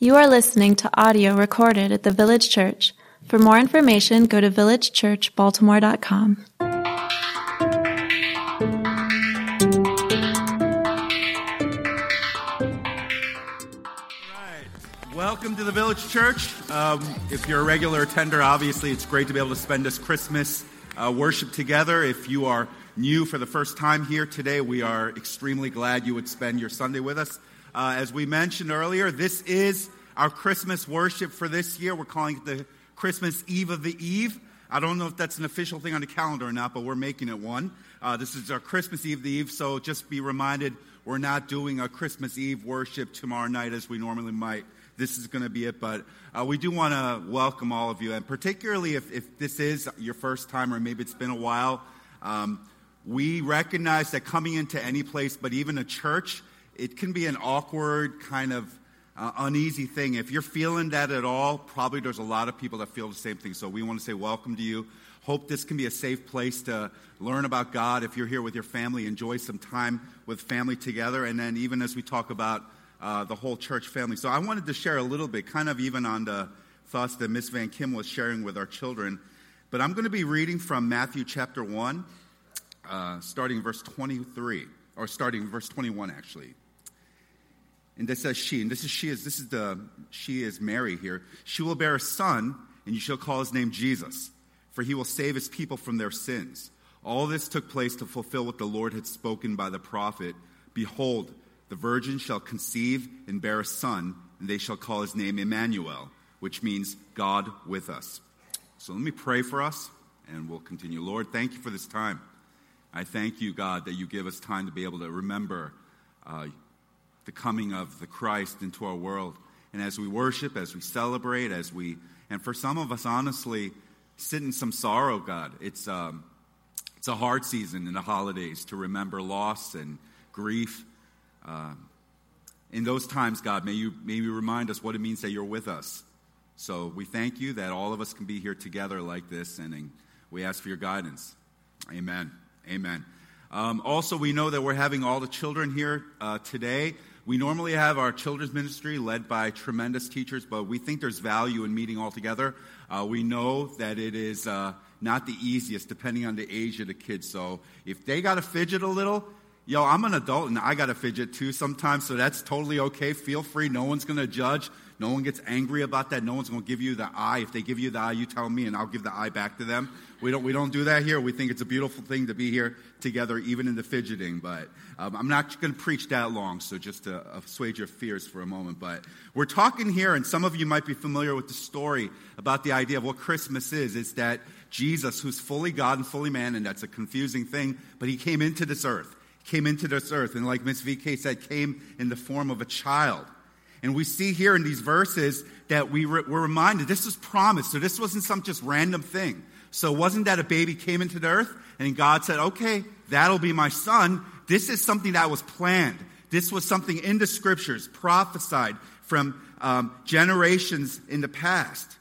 You are listening to audio recorded at the Village Church. For more information, go to villagechurchbaltimore.com. Welcome to the Village Church. Um, if you're a regular attender, obviously it's great to be able to spend this Christmas uh, worship together. If you are new for the first time here today, we are extremely glad you would spend your Sunday with us. Uh, as we mentioned earlier, this is our Christmas worship for this year. We're calling it the Christmas Eve of the Eve. I don't know if that's an official thing on the calendar or not, but we're making it one. Uh, this is our Christmas Eve of the Eve, so just be reminded we're not doing a Christmas Eve worship tomorrow night as we normally might. This is going to be it, but uh, we do want to welcome all of you, and particularly if, if this is your first time or maybe it's been a while. Um, we recognize that coming into any place, but even a church, it can be an awkward kind of uh, uneasy thing. If you're feeling that at all, probably there's a lot of people that feel the same thing. So we want to say welcome to you. Hope this can be a safe place to learn about God. If you're here with your family, enjoy some time with family together. And then even as we talk about uh, the whole church family. So I wanted to share a little bit, kind of even on the thoughts that Miss Van Kim was sharing with our children. But I'm going to be reading from Matthew chapter 1, uh, starting verse 23, or starting verse 21, actually. And this says she, and this is she is this is the she is Mary here. She will bear a son, and you shall call his name Jesus, for he will save his people from their sins. All this took place to fulfill what the Lord had spoken by the prophet. Behold, the virgin shall conceive and bear a son, and they shall call his name Emmanuel, which means God with us. So let me pray for us, and we'll continue. Lord, thank you for this time. I thank you, God, that you give us time to be able to remember uh, the coming of the Christ into our world. And as we worship, as we celebrate, as we, and for some of us, honestly, sit in some sorrow, God. It's, um, it's a hard season in the holidays to remember loss and grief. Um, in those times, God, may you, may you remind us what it means that you're with us. So we thank you that all of us can be here together like this, and we ask for your guidance. Amen. Amen. Um, also, we know that we're having all the children here uh, today. We normally have our children's ministry led by tremendous teachers, but we think there's value in meeting all together. Uh, we know that it is uh, not the easiest depending on the age of the kids. So if they got to fidget a little, yo, I'm an adult and I got to fidget too sometimes, so that's totally okay. Feel free. No one's going to judge. No one gets angry about that. No one's going to give you the eye. If they give you the eye, you tell me and I'll give the eye back to them. We don't, we don't do that here. We think it's a beautiful thing to be here together, even in the fidgeting. But um, I'm not going to preach that long, so just to assuage your fears for a moment. But we're talking here, and some of you might be familiar with the story about the idea of what Christmas is. It's that Jesus, who's fully God and fully man, and that's a confusing thing, but he came into this earth. Came into this earth, and like Miss VK said, came in the form of a child. And we see here in these verses that we re- were reminded this was promised. So this wasn't some just random thing. So it wasn't that a baby came into the earth and God said, okay, that'll be my son. This is something that was planned. This was something in the scriptures, prophesied from um, generations in the past.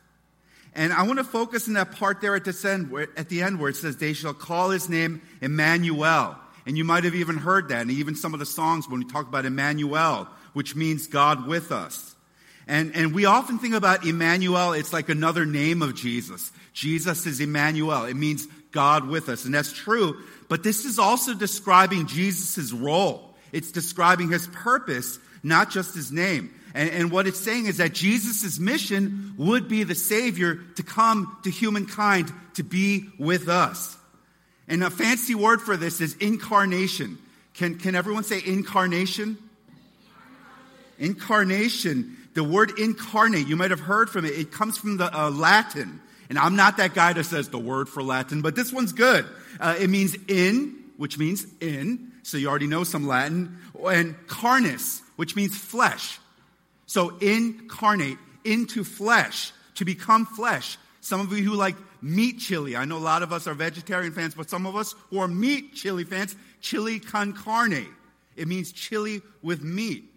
And I want to focus on that part there at, this end, where, at the end where it says, they shall call his name Emmanuel. And you might have even heard that, and even some of the songs when we talk about Emmanuel, which means God with us. And, and we often think about Emmanuel, it's like another name of Jesus. Jesus is Emmanuel. It means God with us. And that's true. But this is also describing Jesus' role. It's describing his purpose, not just his name. And, and what it's saying is that Jesus' mission would be the Savior to come to humankind to be with us. And a fancy word for this is incarnation. Can, can everyone say incarnation? Incarnation. The word incarnate, you might have heard from it. It comes from the uh, Latin. And I'm not that guy that says the word for Latin, but this one's good. Uh, it means in, which means in. So you already know some Latin. And carnis, which means flesh. So incarnate, into flesh, to become flesh. Some of you who like meat chili, I know a lot of us are vegetarian fans, but some of us who are meat chili fans, chili con carne. It means chili with meat.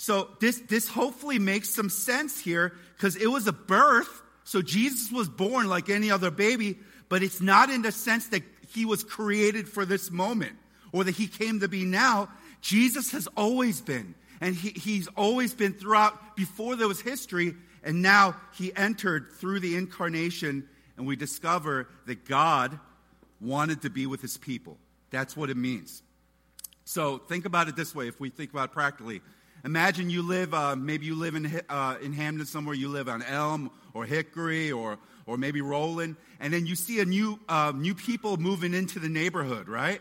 So this, this hopefully makes some sense here because it was a birth. So Jesus was born like any other baby, but it's not in the sense that he was created for this moment or that he came to be now. Jesus has always been. And he, he's always been throughout, before there was history, and now he entered through the incarnation, and we discover that God wanted to be with his people. That's what it means. So think about it this way if we think about it practically. Imagine you live, uh, maybe you live in, uh, in Hampden somewhere, you live on Elm or Hickory or, or maybe Roland, and then you see a new, uh, new people moving into the neighborhood, right?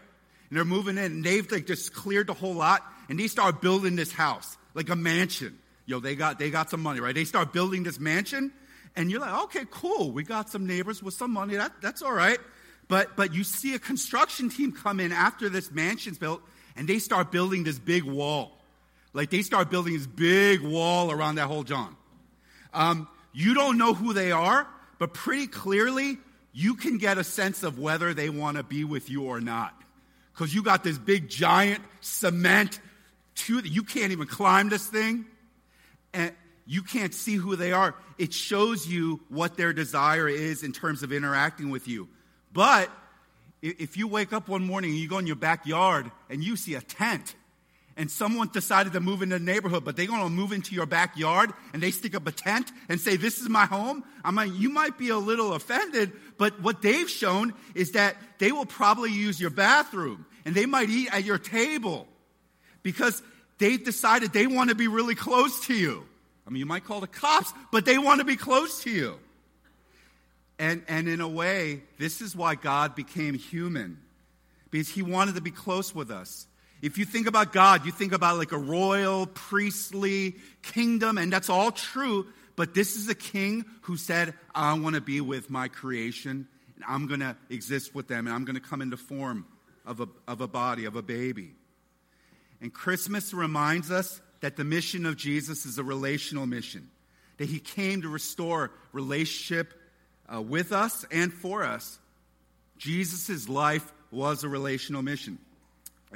And they're moving in, and they've like, just cleared the whole lot, and they start building this house, like a mansion. Yo, they got, they got some money, right? They start building this mansion, and you're like, okay, cool, we got some neighbors with some money, that, that's all right. But, but you see a construction team come in after this mansion's built, and they start building this big wall. Like they start building this big wall around that whole John. Um, you don't know who they are, but pretty clearly you can get a sense of whether they want to be with you or not. Because you got this big giant cement, you can't even climb this thing, and you can't see who they are. It shows you what their desire is in terms of interacting with you. But if you wake up one morning and you go in your backyard and you see a tent, and someone decided to move into the neighborhood, but they're going to move into your backyard and they stick up a tent and say, This is my home. I mean, you might be a little offended, but what they've shown is that they will probably use your bathroom and they might eat at your table because they've decided they want to be really close to you. I mean, you might call the cops, but they want to be close to you. And, and in a way, this is why God became human, because he wanted to be close with us. If you think about God, you think about like a royal, priestly kingdom, and that's all true. But this is a king who said, I want to be with my creation, and I'm going to exist with them, and I'm going to come in the form of a, of a body, of a baby. And Christmas reminds us that the mission of Jesus is a relational mission, that he came to restore relationship uh, with us and for us. Jesus' life was a relational mission.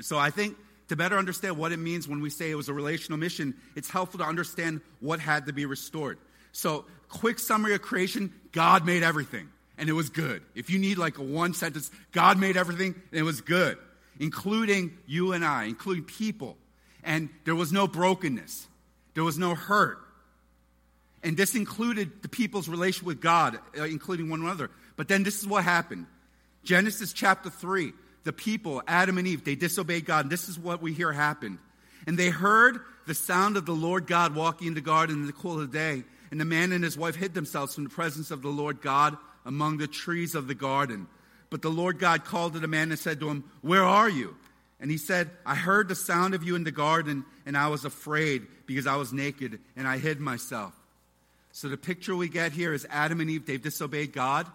So I think to better understand what it means when we say it was a relational mission, it's helpful to understand what had to be restored. So, quick summary of creation God made everything, and it was good. If you need like a one sentence, God made everything, and it was good, including you and I, including people. And there was no brokenness, there was no hurt. And this included the people's relation with God, uh, including one another. But then this is what happened Genesis chapter 3 the people, Adam and Eve, they disobeyed God. And this is what we hear happened. And they heard the sound of the Lord God walking in the garden in the cool of the day. And the man and his wife hid themselves from the presence of the Lord God among the trees of the garden. But the Lord God called to the man and said to him, Where are you? And he said, I heard the sound of you in the garden, and I was afraid because I was naked, and I hid myself. So the picture we get here is Adam and Eve, they've disobeyed God,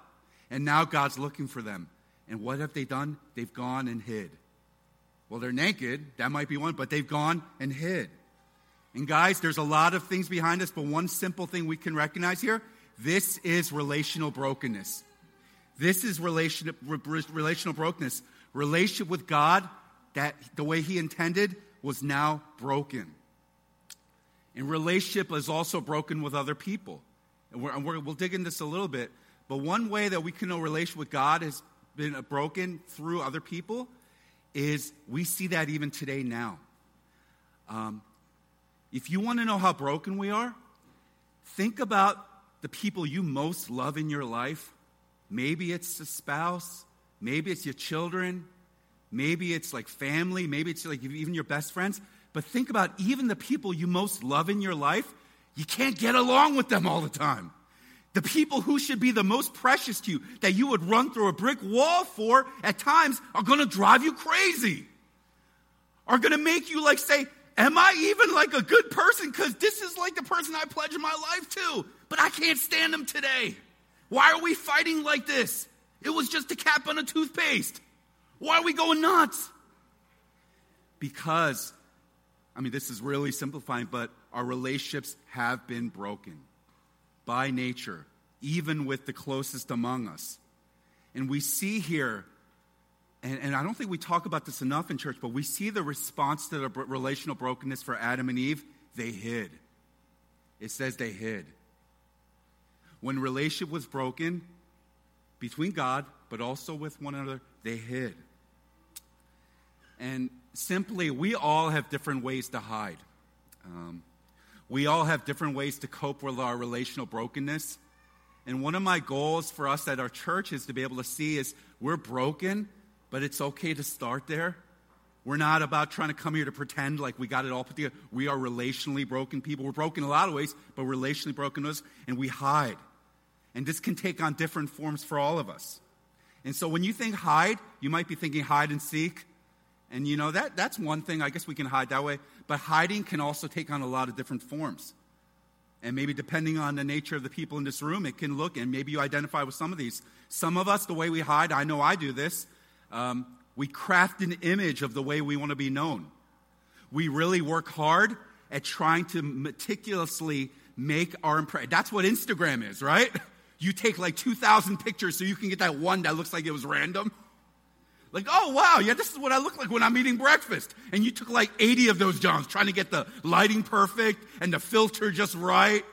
and now God's looking for them. And what have they done? They've gone and hid. Well, they're naked. That might be one, but they've gone and hid. And guys, there's a lot of things behind us, but one simple thing we can recognize here this is relational brokenness. This is relation, relational brokenness. Relationship with God, that the way He intended, was now broken. And relationship is also broken with other people. And, we will dig into this a little bit. But one way that we can know relation with God is been broken through other people is we see that even today now. Um, if you want to know how broken we are, think about the people you most love in your life. Maybe it's a spouse, maybe it's your children, maybe it's like family, maybe it's like even your best friends. But think about even the people you most love in your life, you can't get along with them all the time. The people who should be the most precious to you, that you would run through a brick wall for, at times are going to drive you crazy. Are going to make you like say, Am I even like a good person? Because this is like the person I pledge my life to, but I can't stand them today. Why are we fighting like this? It was just a cap on a toothpaste. Why are we going nuts? Because, I mean, this is really simplifying, but our relationships have been broken by nature, even with the closest among us. And we see here, and, and, I don't think we talk about this enough in church, but we see the response to the relational brokenness for Adam and Eve. They hid. It says they hid. When relationship was broken between God, but also with one another, they hid. And simply, we all have different ways to hide. Um, we all have different ways to cope with our relational brokenness. And one of my goals for us at our church is to be able to see is we're broken, but it's okay to start there. We're not about trying to come here to pretend like we got it all put together. We are relationally broken people. We're broken in a lot of ways, but relationally broken us, and we hide. And this can take on different forms for all of us. And so when you think hide, you might be thinking hide and seek. And you know, that, that's one thing. I guess we can hide that way. But hiding can also take on a lot of different forms. And maybe depending on the nature of the people in this room, it can look, and maybe you identify with some of these. Some of us, the way we hide, I know I do this, um, we craft an image of the way we want to be known. We really work hard at trying to meticulously make our impression. That's what Instagram is, right? You take like 2,000 pictures so you can get that one that looks like it was random. Like, oh, wow, yeah, this is what I look like when I'm eating breakfast. And you took like 80 of those jobs trying to get the lighting perfect and the filter just right.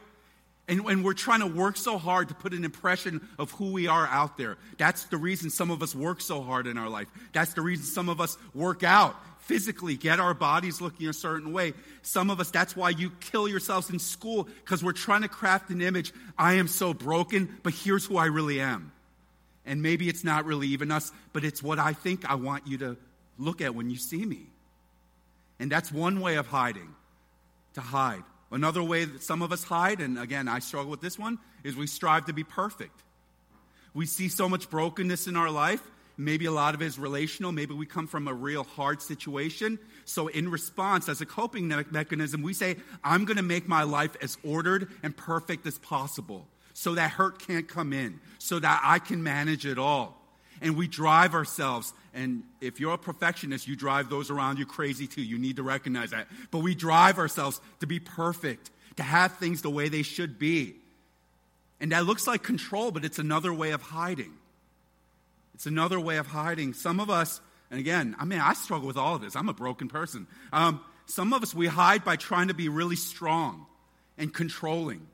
And, and we're trying to work so hard to put an impression of who we are out there. That's the reason some of us work so hard in our life. That's the reason some of us work out physically, get our bodies looking a certain way. Some of us, that's why you kill yourselves in school, because we're trying to craft an image. I am so broken, but here's who I really am. And maybe it's not really even us, but it's what I think I want you to look at when you see me. And that's one way of hiding, to hide. Another way that some of us hide, and again, I struggle with this one, is we strive to be perfect. We see so much brokenness in our life. Maybe a lot of it is relational. Maybe we come from a real hard situation. So, in response, as a coping mechanism, we say, I'm going to make my life as ordered and perfect as possible so that hurt can't come in, so that I can manage it all. And we drive ourselves, and if you're a perfectionist, you drive those around you crazy too. You need to recognize that. But we drive ourselves to be perfect, to have things the way they should be. And that looks like control, but it's another way of hiding. It's another way of hiding. Some of us, and again, I mean, I struggle with all of this. I'm a broken person. Um, some of us, we hide by trying to be really strong and controlling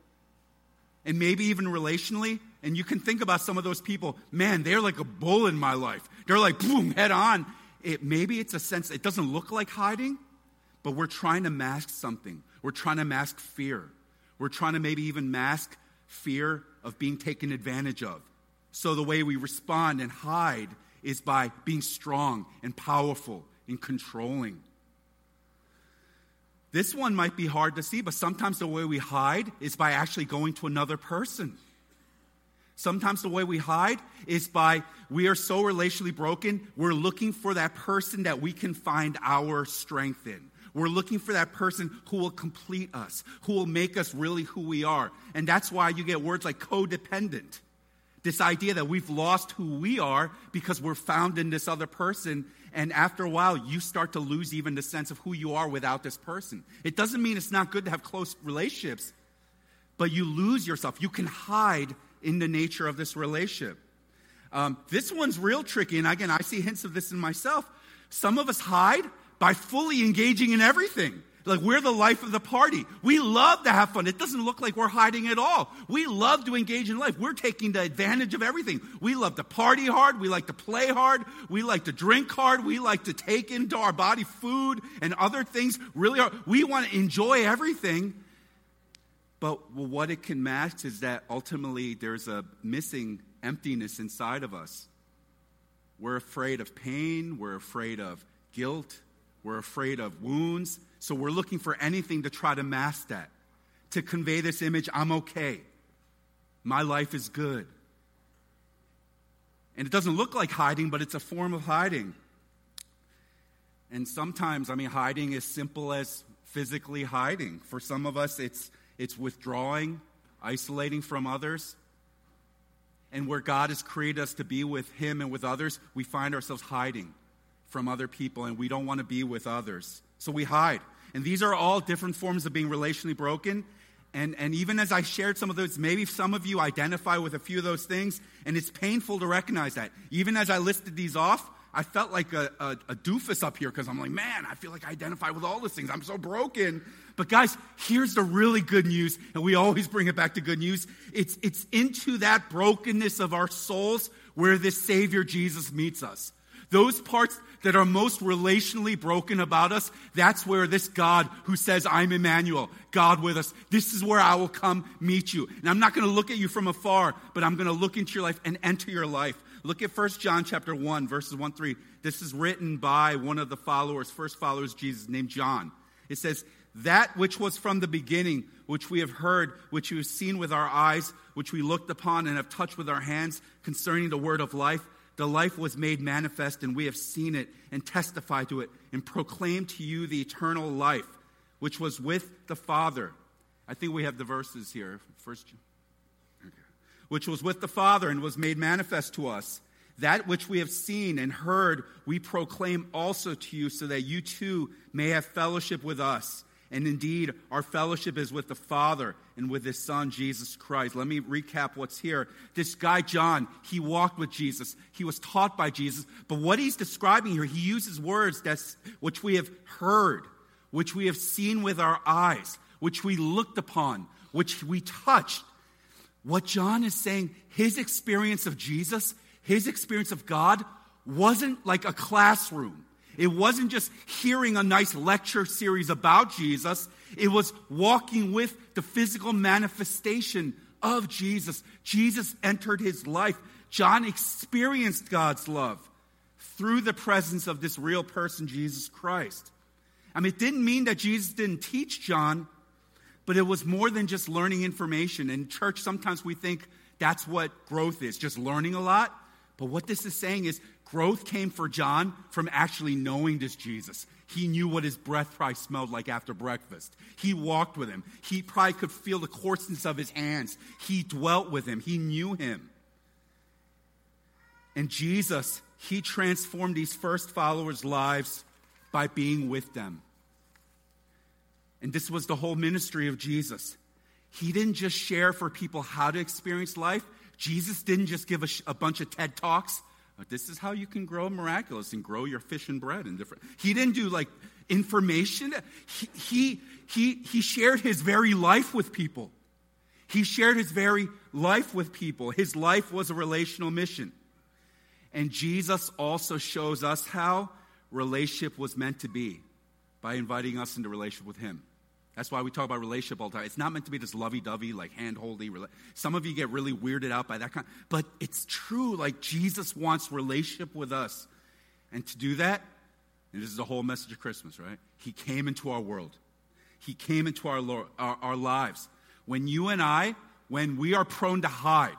and maybe even relationally. And you can think about some of those people, man, they're like a bull in my life. They're like, boom, head on. It, maybe it's a sense, it doesn't look like hiding, but we're trying to mask something. We're trying to mask fear. We're trying to maybe even mask fear of being taken advantage of. So the way we respond and hide is by being strong and powerful and controlling. This one might be hard to see, but sometimes the way we hide is by actually going to another person. Sometimes the way we hide is by we are so relationally broken, we're looking for that person that we can find our strength in. We're looking for that person who will complete us, who will make us really who we are. And that's why you get words like codependent. This idea that we've lost who we are because we're found in this other person and after a while, you start to lose even the sense of who you are without this person. It doesn't mean it's not good to have close relationships, but you lose yourself. You can hide in the nature of this relationship. Um, this one's real tricky, and again, I see hints of this in myself. Some of us hide by fully engaging in everything. Like we're the life of the party. We love to have fun. It doesn't look like we're hiding at all. We love to engage in life. We're taking the advantage of everything. We love to party hard. We like to play hard. We like to drink hard. We like to take into our body food and other things really hard. We want to enjoy everything. But what it can mask is that ultimately there's a missing emptiness inside of us. We're afraid of pain. We're afraid of guilt. We're afraid of wounds. So we're looking for anything to try to mask that, to convey this image I'm okay. My life is good. And it doesn't look like hiding, but it's a form of hiding. And sometimes, I mean, hiding is simple as physically hiding. For some of us, it's, it's withdrawing, isolating from others. And where God has created us to be with Him and with others, we find ourselves hiding from other people and we don't want to be with others. So we hide. And these are all different forms of being relationally broken. And, and even as I shared some of those, maybe some of you identify with a few of those things, and it's painful to recognize that. Even as I listed these off, I felt like a, a, a doofus up here because I'm like, man, I feel like I identify with all those things. I'm so broken. But guys, here's the really good news, and we always bring it back to good news. It's, it's into that brokenness of our souls where this Savior Jesus meets us. Those parts that are most relationally broken about us, that's where this God who says, I'm Emmanuel, God with us, this is where I will come meet you. And I'm not going to look at you from afar, but I'm going to look into your life and enter your life. Look at 1 John chapter 1, verses 1 3. This is written by one of the followers, first followers Jesus, named John. It says, That which was from the beginning, which we have heard, which we have seen with our eyes, which we looked upon and have touched with our hands concerning the word of life the life was made manifest, and we have seen it and testified to it and proclaimed to you the eternal life, which was with the Father. I think we have the verses here. First, okay. which was with the Father and was made manifest to us. That which we have seen and heard, we proclaim also to you, so that you too may have fellowship with us. And indeed, our fellowship is with the Father and with his Son, Jesus Christ. Let me recap what's here. This guy, John, he walked with Jesus. He was taught by Jesus. But what he's describing here, he uses words that's, which we have heard, which we have seen with our eyes, which we looked upon, which we touched. What John is saying, his experience of Jesus, his experience of God, wasn't like a classroom. It wasn't just hearing a nice lecture series about Jesus, it was walking with the physical manifestation of Jesus. Jesus entered his life. John experienced God's love through the presence of this real person, Jesus Christ. I mean, it didn't mean that Jesus didn't teach John, but it was more than just learning information. In church, sometimes we think that's what growth is, just learning a lot. But what this is saying is growth came for John from actually knowing this Jesus. He knew what his breath probably smelled like after breakfast. He walked with him. He probably could feel the coarseness of his hands. He dwelt with him. He knew him. And Jesus, he transformed these first followers' lives by being with them. And this was the whole ministry of Jesus. He didn't just share for people how to experience life, Jesus didn't just give a, sh- a bunch of TED Talks. This is how you can grow miraculous and grow your fish and bread and different. He didn't do like information. He, he, he, he shared his very life with people. He shared his very life with people. His life was a relational mission. And Jesus also shows us how relationship was meant to be by inviting us into relationship with him. That's why we talk about relationship all the time. It's not meant to be this lovey-dovey, like hand-holdy. Some of you get really weirded out by that kind, but it's true. Like Jesus wants relationship with us, and to do that, and this is the whole message of Christmas, right? He came into our world. He came into our, our, our lives. When you and I, when we are prone to hide,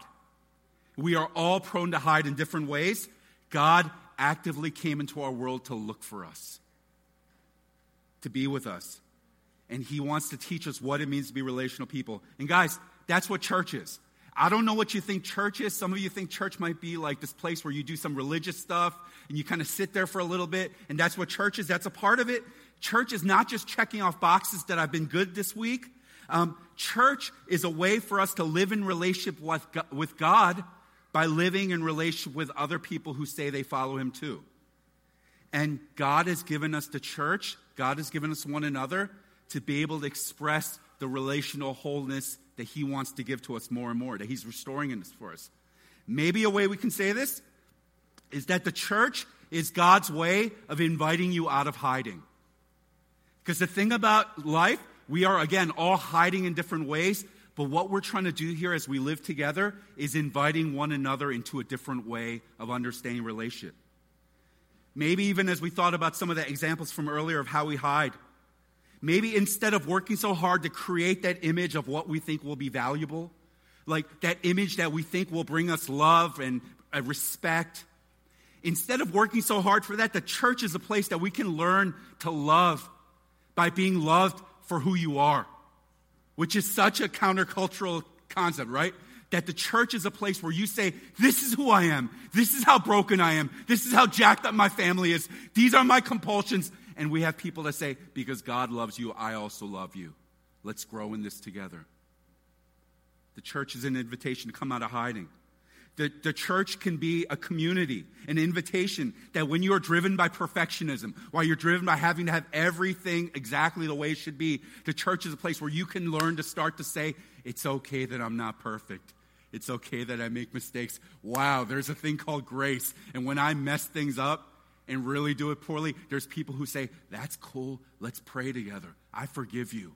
we are all prone to hide in different ways. God actively came into our world to look for us, to be with us and he wants to teach us what it means to be relational people. And guys, that's what church is. I don't know what you think church is. Some of you think church might be like this place where you do some religious stuff and you kind of sit there for a little bit, and that's what church is. That's a part of it. Church is not just checking off boxes that I've been good this week. Um, church is a way for us to live in relationship with, with God by living in relationship with other people who say they follow Him too. And God has given us the church, God has given us one another to be able to express the relational wholeness that He wants to give to us more and more, that He's restoring in this for us. Maybe a way we can say this is that the church is God's way of inviting you out of hiding. Because the thing about life, we are again all hiding in different ways, but what we're trying to do here as we live together is inviting one another into a different way of understanding relationship. Maybe even as we thought about some of the examples from earlier of how we hide, Maybe instead of working so hard to create that image of what we think will be valuable, like that image that we think will bring us love and respect, instead of working so hard for that, the church is a place that we can learn to love by being loved for who you are, which is such a countercultural concept, right? That the church is a place where you say, This is who I am. This is how broken I am. This is how jacked up my family is. These are my compulsions. And we have people that say, Because God loves you, I also love you. Let's grow in this together. The church is an invitation to come out of hiding. The, the church can be a community, an invitation that when you are driven by perfectionism, while you're driven by having to have everything exactly the way it should be, the church is a place where you can learn to start to say, It's okay that I'm not perfect. It's okay that I make mistakes. Wow, there's a thing called grace. And when I mess things up, and really do it poorly, there's people who say, That's cool. Let's pray together. I forgive you.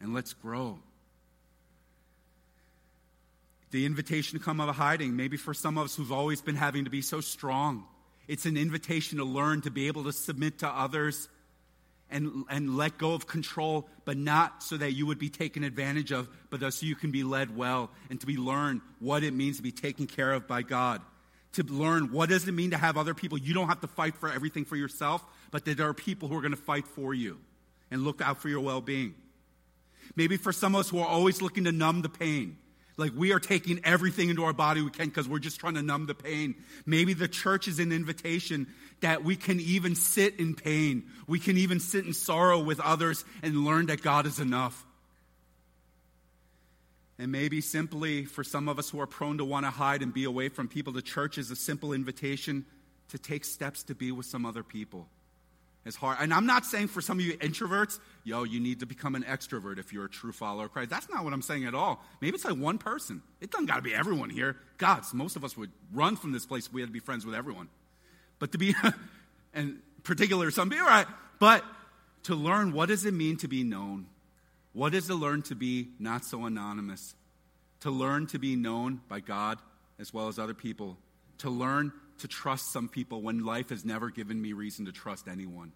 And let's grow. The invitation to come out of hiding, maybe for some of us who've always been having to be so strong, it's an invitation to learn to be able to submit to others and, and let go of control, but not so that you would be taken advantage of, but so you can be led well and to be learn what it means to be taken care of by God. To learn what does it mean to have other people. You don't have to fight for everything for yourself, but that there are people who are going to fight for you and look out for your well being. Maybe for some of us who are always looking to numb the pain, like we are taking everything into our body we can because we're just trying to numb the pain. Maybe the church is an invitation that we can even sit in pain. We can even sit in sorrow with others and learn that God is enough. And maybe simply for some of us who are prone to want to hide and be away from people, the church is a simple invitation to take steps to be with some other people. It's hard. And I'm not saying for some of you introverts, yo, you need to become an extrovert if you're a true follower of Christ. That's not what I'm saying at all. Maybe it's like one person. It doesn't got to be everyone here. Gods, most of us would run from this place if we had to be friends with everyone. But to be, and particular, some people, right? But to learn what does it mean to be known? What to learn to be not so anonymous? To learn to be known by God as well as other people. To learn to trust some people when life has never given me reason to trust anyone.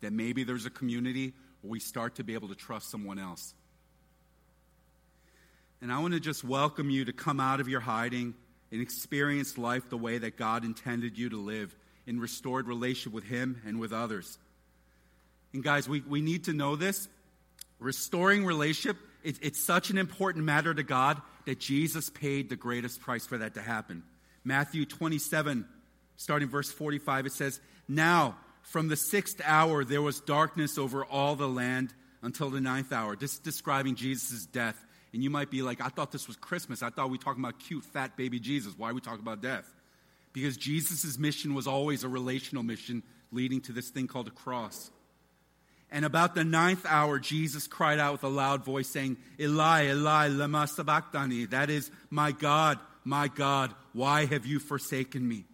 That maybe there's a community where we start to be able to trust someone else. And I want to just welcome you to come out of your hiding and experience life the way that God intended you to live in restored relationship with Him and with others. And guys, we, we need to know this. Restoring relationship, it, it's such an important matter to God that Jesus paid the greatest price for that to happen. Matthew 27, starting verse 45, it says, Now, from the sixth hour, there was darkness over all the land until the ninth hour. This is describing Jesus' death. And you might be like, I thought this was Christmas. I thought we were talking about cute, fat baby Jesus. Why are we talking about death? Because Jesus' mission was always a relational mission leading to this thing called a cross. And about the ninth hour, Jesus cried out with a loud voice, saying, Eli, Eli, lema sabachthani. That is, my God, my God, why have you forsaken me?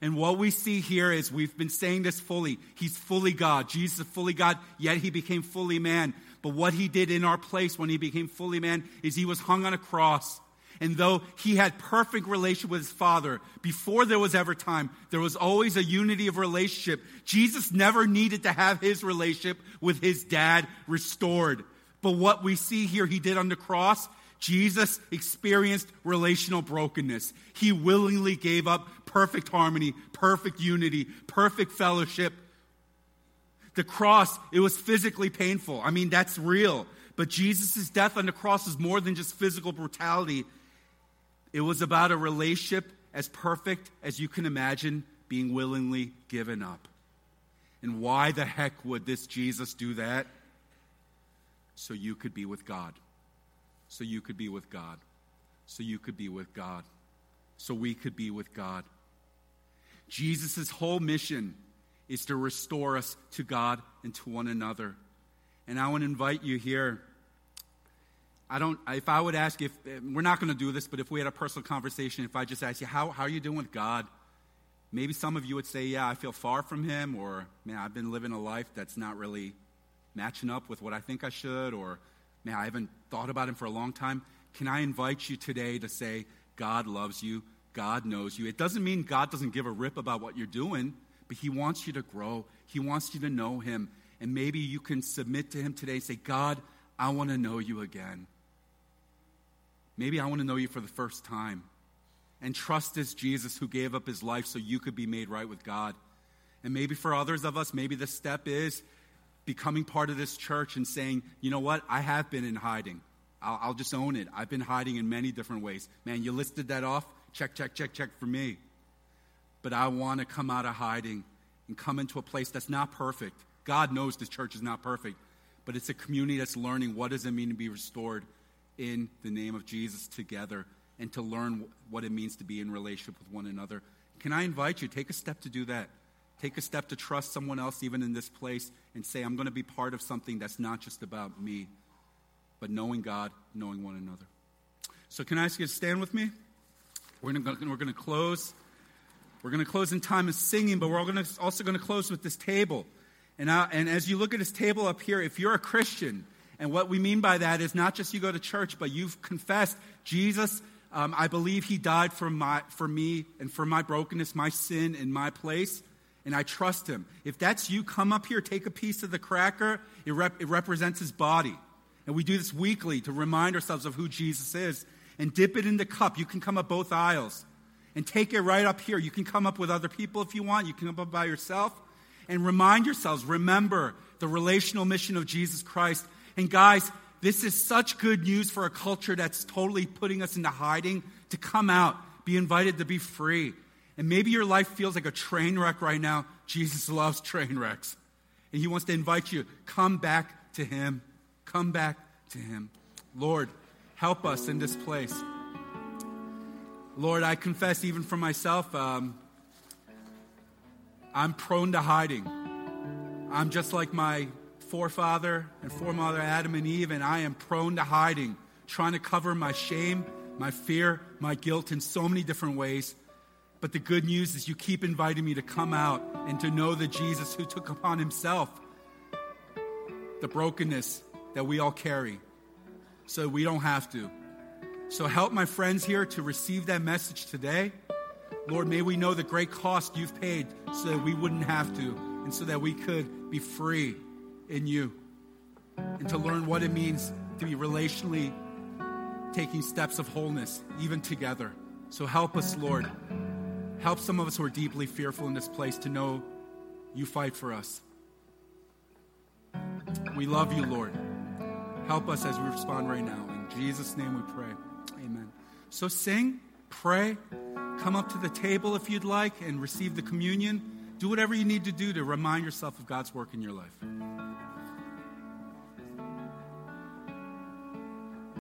And what we see here is we've been saying this fully. He's fully God. Jesus is fully God, yet he became fully man. But what he did in our place when he became fully man is he was hung on a cross. And though he had perfect relationship with his father, before there was ever time, there was always a unity of relationship. Jesus never needed to have his relationship with his dad restored. But what we see here he did on the cross Jesus experienced relational brokenness. He willingly gave up perfect harmony, perfect unity, perfect fellowship. The cross, it was physically painful. I mean, that's real. But Jesus' death on the cross is more than just physical brutality. It was about a relationship as perfect as you can imagine being willingly given up. And why the heck would this Jesus do that? So you could be with God so you could be with God, so you could be with God, so we could be with God. Jesus' whole mission is to restore us to God and to one another. And I want to invite you here. I don't, if I would ask if, eh, we're not going to do this, but if we had a personal conversation, if I just ask you, how, how are you doing with God? Maybe some of you would say, yeah, I feel far from Him, or man, I've been living a life that's not really matching up with what I think I should, or man, I haven't thought about him for a long time. Can I invite you today to say, God loves you, God knows you? It doesn't mean God doesn't give a rip about what you're doing, but He wants you to grow, He wants you to know Him. And maybe you can submit to Him today and say, God, I want to know you again. Maybe I want to know you for the first time. And trust this Jesus who gave up his life so you could be made right with God. And maybe for others of us, maybe the step is becoming part of this church and saying, you know what, I have been in hiding. I'll, I'll, just own it. I've been hiding in many different ways. Man, you listed that off. Check, check, check, check for me. But I want to come out of hiding and come into a place that's not perfect. God knows this church is not perfect, but it's a community that's learning what does it mean to be restored in the name of Jesus together and to learn what it means to be in relationship with one another. Can I invite you, take a step to do that? Take a step to trust someone else, even in this place, and say, I'm going to be part of something that's not just about me, but knowing God, knowing one another. So, can I ask you to stand with me? We're going to, we're going to close We're going to close in time of singing, but we're also going to close with this table. And, I, and as you look at this table up here, if you're a Christian, and what we mean by that is not just you go to church, but you've confessed Jesus, um, I believe he died for, my, for me and for my brokenness, my sin in my place, and I trust him. If that's you, come up here, take a piece of the cracker. It, rep, it represents his body. And we do this weekly to remind ourselves of who Jesus is. And dip it in the cup. You can come up both aisles and take it right up here. You can come up with other people if you want. You can come up by yourself and remind yourselves, remember the relational mission of Jesus Christ. And guys, this is such good news for a culture that's totally putting us into hiding to come out, be invited to be free. And maybe your life feels like a train wreck right now. Jesus loves train wrecks. And he wants to invite you, come back to him. Come back to him. Lord, help us in this place. Lord, I confess even for myself, um, I'm prone to hiding. I'm just like my forefather and foremother Adam and Eve, and I am prone to hiding, trying to cover my shame, my fear, my guilt in so many different ways. But the good news is you keep inviting me to come out and to know the Jesus who took upon himself the brokenness that we all carry so we don't have to. So help my friends here to receive that message today. Lord, may we know the great cost you've paid so that we wouldn't have to and so that we could be free in you and to learn what it means to be relationally taking steps of wholeness, even together. So help us, Lord. Help some of us who are deeply fearful in this place to know you fight for us. We love you, Lord. Help us as we respond right now. In Jesus' name we pray. Amen. So sing, pray, come up to the table if you'd like and receive the communion. Do whatever you need to do to remind yourself of God's work in your life.